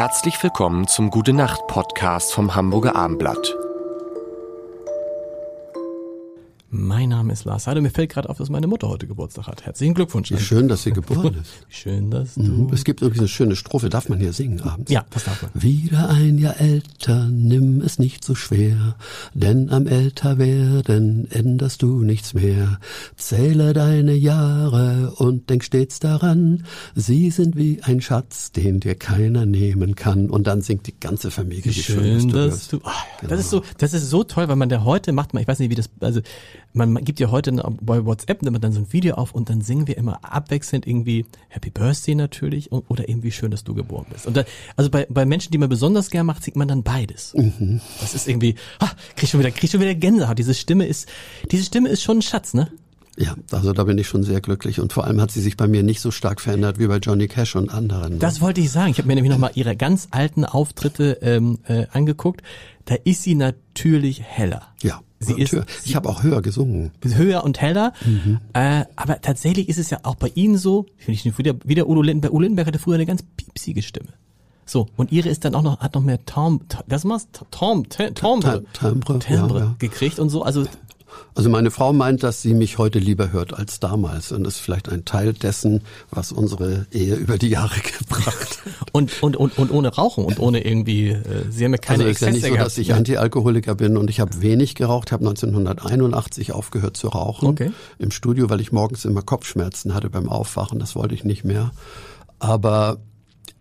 Herzlich willkommen zum Gute Nacht Podcast vom Hamburger Armblatt. Name ist Lars Heider. Mir fällt gerade auf, dass meine Mutter heute Geburtstag hat. Herzlichen Glückwunsch. Wie schön, dass sie geboren ist. Schön, dass du. Mhm. Es gibt irgendwie eine schöne Strophe, darf man hier singen abends? Ja, das darf man. Wieder ein Jahr älter, nimm es nicht so schwer, denn am älter werden änderst du nichts mehr. Zähle deine Jahre und denk stets daran, sie sind wie ein Schatz, den dir keiner nehmen kann. Und dann singt die ganze Familie, Wie schön, dass du. Ah, ja. Das ist so, das ist so toll, weil man der heute macht, man, ich weiß nicht, wie das, also man gibt ja heute bei WhatsApp nimmt man dann so ein Video auf und dann singen wir immer abwechselnd irgendwie Happy Birthday natürlich oder irgendwie schön, dass du geboren bist. Und da, also bei, bei Menschen, die man besonders gern macht, singt man dann beides. Mhm. Das ist irgendwie, ah, krieg schon wieder, krieg schon wieder Gänsehaut. Diese Stimme ist, diese Stimme ist schon ein Schatz, ne? Ja, also da bin ich schon sehr glücklich und vor allem hat sie sich bei mir nicht so stark verändert wie bei Johnny Cash und anderen. Ne? Das wollte ich sagen. Ich habe mir nämlich nochmal ihre ganz alten Auftritte ähm, äh, angeguckt. Da ist sie natürlich heller. Ja. Sie ist, höher. ich habe auch höher gesungen. Höher und heller. Mhm. Äh, aber tatsächlich ist es ja auch bei Ihnen so, finde ich wieder, wieder Udo Lindenberg. Udo Lindenberg hatte früher eine ganz piepsige Stimme. So, und ihre ist dann auch noch, hat noch mehr Tom, was machst Tom, Timbre, Timbre, Timbre ja, ja. gekriegt und so. Also also meine Frau meint, dass sie mich heute lieber hört als damals und das ist vielleicht ein Teil dessen, was unsere Ehe über die Jahre gebracht hat. und, und, und, und ohne Rauchen und ohne irgendwie, äh, sie haben ja keine Also es ist ja nicht so, dass ich Antialkoholiker bin und ich habe wenig geraucht, habe 1981 aufgehört zu rauchen okay. im Studio, weil ich morgens immer Kopfschmerzen hatte beim Aufwachen, das wollte ich nicht mehr. Aber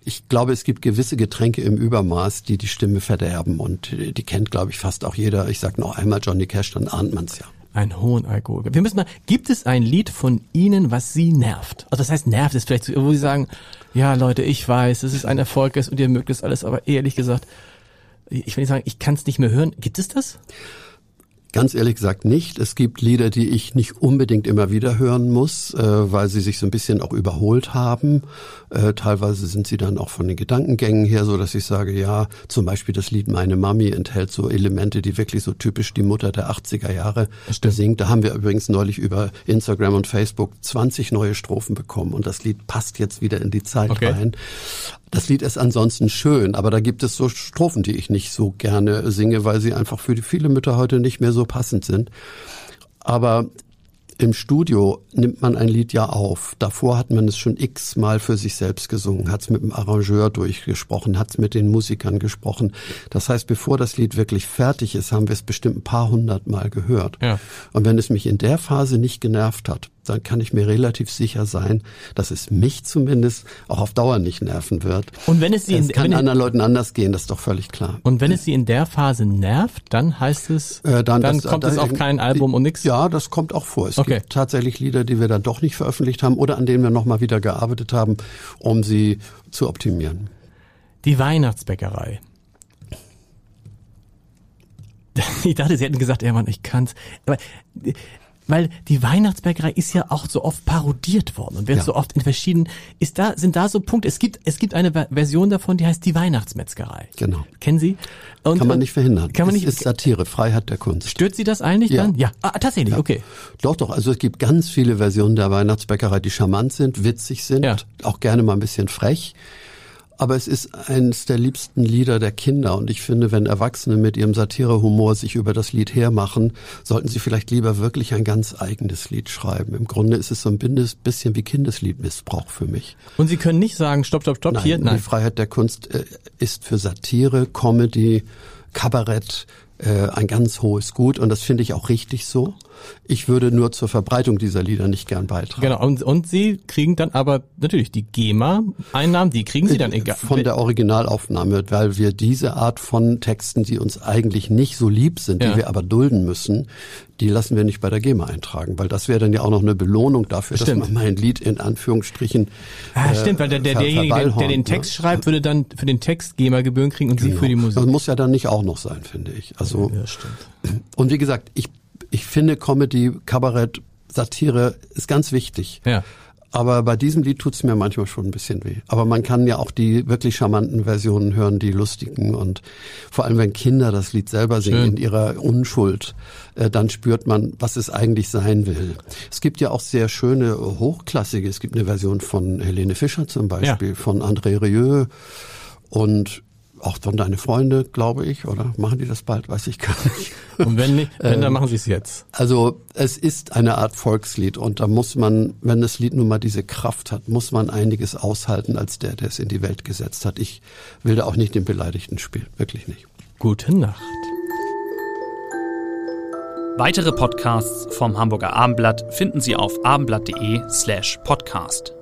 ich glaube, es gibt gewisse Getränke im Übermaß, die die Stimme verderben und die kennt, glaube ich, fast auch jeder. Ich sage noch einmal Johnny Cash, dann ahnt man's ja. Ein hohen Alkohol. Wir müssen mal, gibt es ein Lied von Ihnen, was Sie nervt? Also das heißt, nervt ist vielleicht, wo Sie sagen, ja Leute, ich weiß, es ist ein Erfolg ist und ihr mögt es alles, aber ehrlich gesagt, ich will nicht sagen, ich kann es nicht mehr hören. Gibt es das? Ganz ehrlich gesagt nicht. Es gibt Lieder, die ich nicht unbedingt immer wieder hören muss, äh, weil sie sich so ein bisschen auch überholt haben. Äh, teilweise sind sie dann auch von den Gedankengängen her so, dass ich sage, ja, zum Beispiel das Lied Meine Mami enthält so Elemente, die wirklich so typisch die Mutter der 80er Jahre singt. Da haben wir übrigens neulich über Instagram und Facebook 20 neue Strophen bekommen und das Lied passt jetzt wieder in die Zeit okay. rein. Das Lied ist ansonsten schön, aber da gibt es so Strophen, die ich nicht so gerne singe, weil sie einfach für die viele Mütter heute nicht mehr so passend sind. Aber im Studio nimmt man ein Lied ja auf. Davor hat man es schon x-mal für sich selbst gesungen, hat es mit dem Arrangeur durchgesprochen, hat es mit den Musikern gesprochen. Das heißt, bevor das Lied wirklich fertig ist, haben wir es bestimmt ein paar hundert Mal gehört. Ja. Und wenn es mich in der Phase nicht genervt hat, dann kann ich mir relativ sicher sein, dass es mich zumindest auch auf Dauer nicht nerven wird. Und wenn es sie es kann anderen Leuten anders gehen, das ist doch völlig klar. Und wenn es sie in der Phase nervt, dann heißt es, äh, dann, dann das, kommt da, es auf kein Album und nichts. Ja, das kommt auch vor. Es okay. gibt tatsächlich Lieder, die wir dann doch nicht veröffentlicht haben oder an denen wir nochmal wieder gearbeitet haben, um sie zu optimieren. Die Weihnachtsbäckerei. Ich dachte, Sie hätten gesagt, ja Mann, ich kann's. Aber weil die Weihnachtsbäckerei ist ja auch so oft parodiert worden und wird ja. so oft in verschiedenen, ist da, sind da so Punkte, es gibt, es gibt eine Version davon, die heißt die Weihnachtsmetzgerei. Genau. Kennen Sie? Und, kann man nicht verhindern. Kann man nicht. Es ist Satire, Freiheit der Kunst. Stört Sie das eigentlich ja. dann? Ja. Ah, tatsächlich, ja. okay. Doch, doch. Also es gibt ganz viele Versionen der Weihnachtsbäckerei, die charmant sind, witzig sind, auch gerne mal ein bisschen frech. Aber es ist eines der liebsten Lieder der Kinder und ich finde, wenn Erwachsene mit ihrem Satirehumor sich über das Lied hermachen, sollten sie vielleicht lieber wirklich ein ganz eigenes Lied schreiben. Im Grunde ist es so ein bisschen wie Kindesliedmissbrauch für mich. Und Sie können nicht sagen, stopp, stopp, stopp, Nein, hier? Nein, die Freiheit der Kunst äh, ist für Satire, Comedy, Kabarett, äh, ein ganz hohes Gut und das finde ich auch richtig so. Ich würde nur zur Verbreitung dieser Lieder nicht gern beitragen. Genau, und, und Sie kriegen dann aber natürlich die GEMA-Einnahmen, die kriegen Sie dann egal. Von der Originalaufnahme, weil wir diese Art von Texten, die uns eigentlich nicht so lieb sind, ja. die wir aber dulden müssen, die lassen wir nicht bei der GEMA eintragen, weil das wäre dann ja auch noch eine Belohnung dafür, stimmt. dass man mein Lied in Anführungsstrichen. Ah, äh, stimmt, weil der, der, derjenige, der, der den Text ne? schreibt, würde dann für den Text GEMA-Gebühren kriegen und genau. Sie für die Musik. Das muss ja dann nicht auch noch sein, finde ich. Also, ja, stimmt. Und wie gesagt, ich ich finde Comedy, Kabarett, Satire ist ganz wichtig. Ja. Aber bei diesem Lied tut's mir manchmal schon ein bisschen weh. Aber man kann ja auch die wirklich charmanten Versionen hören, die lustigen. Und vor allem, wenn Kinder das Lied selber singen Schön. in ihrer Unschuld, äh, dann spürt man, was es eigentlich sein will. Es gibt ja auch sehr schöne, hochklassige. Es gibt eine Version von Helene Fischer zum Beispiel, ja. von André Rieu und auch von deine Freunde, glaube ich, oder machen die das bald, weiß ich gar nicht. Und wenn nicht, wenn, dann machen sie es jetzt. Also es ist eine Art Volkslied und da muss man, wenn das Lied nun mal diese Kraft hat, muss man einiges aushalten als der, der es in die Welt gesetzt hat. Ich will da auch nicht den Beleidigten spielen, wirklich nicht. Gute Nacht. Weitere Podcasts vom Hamburger Abendblatt finden Sie auf abendblatt.de slash podcast.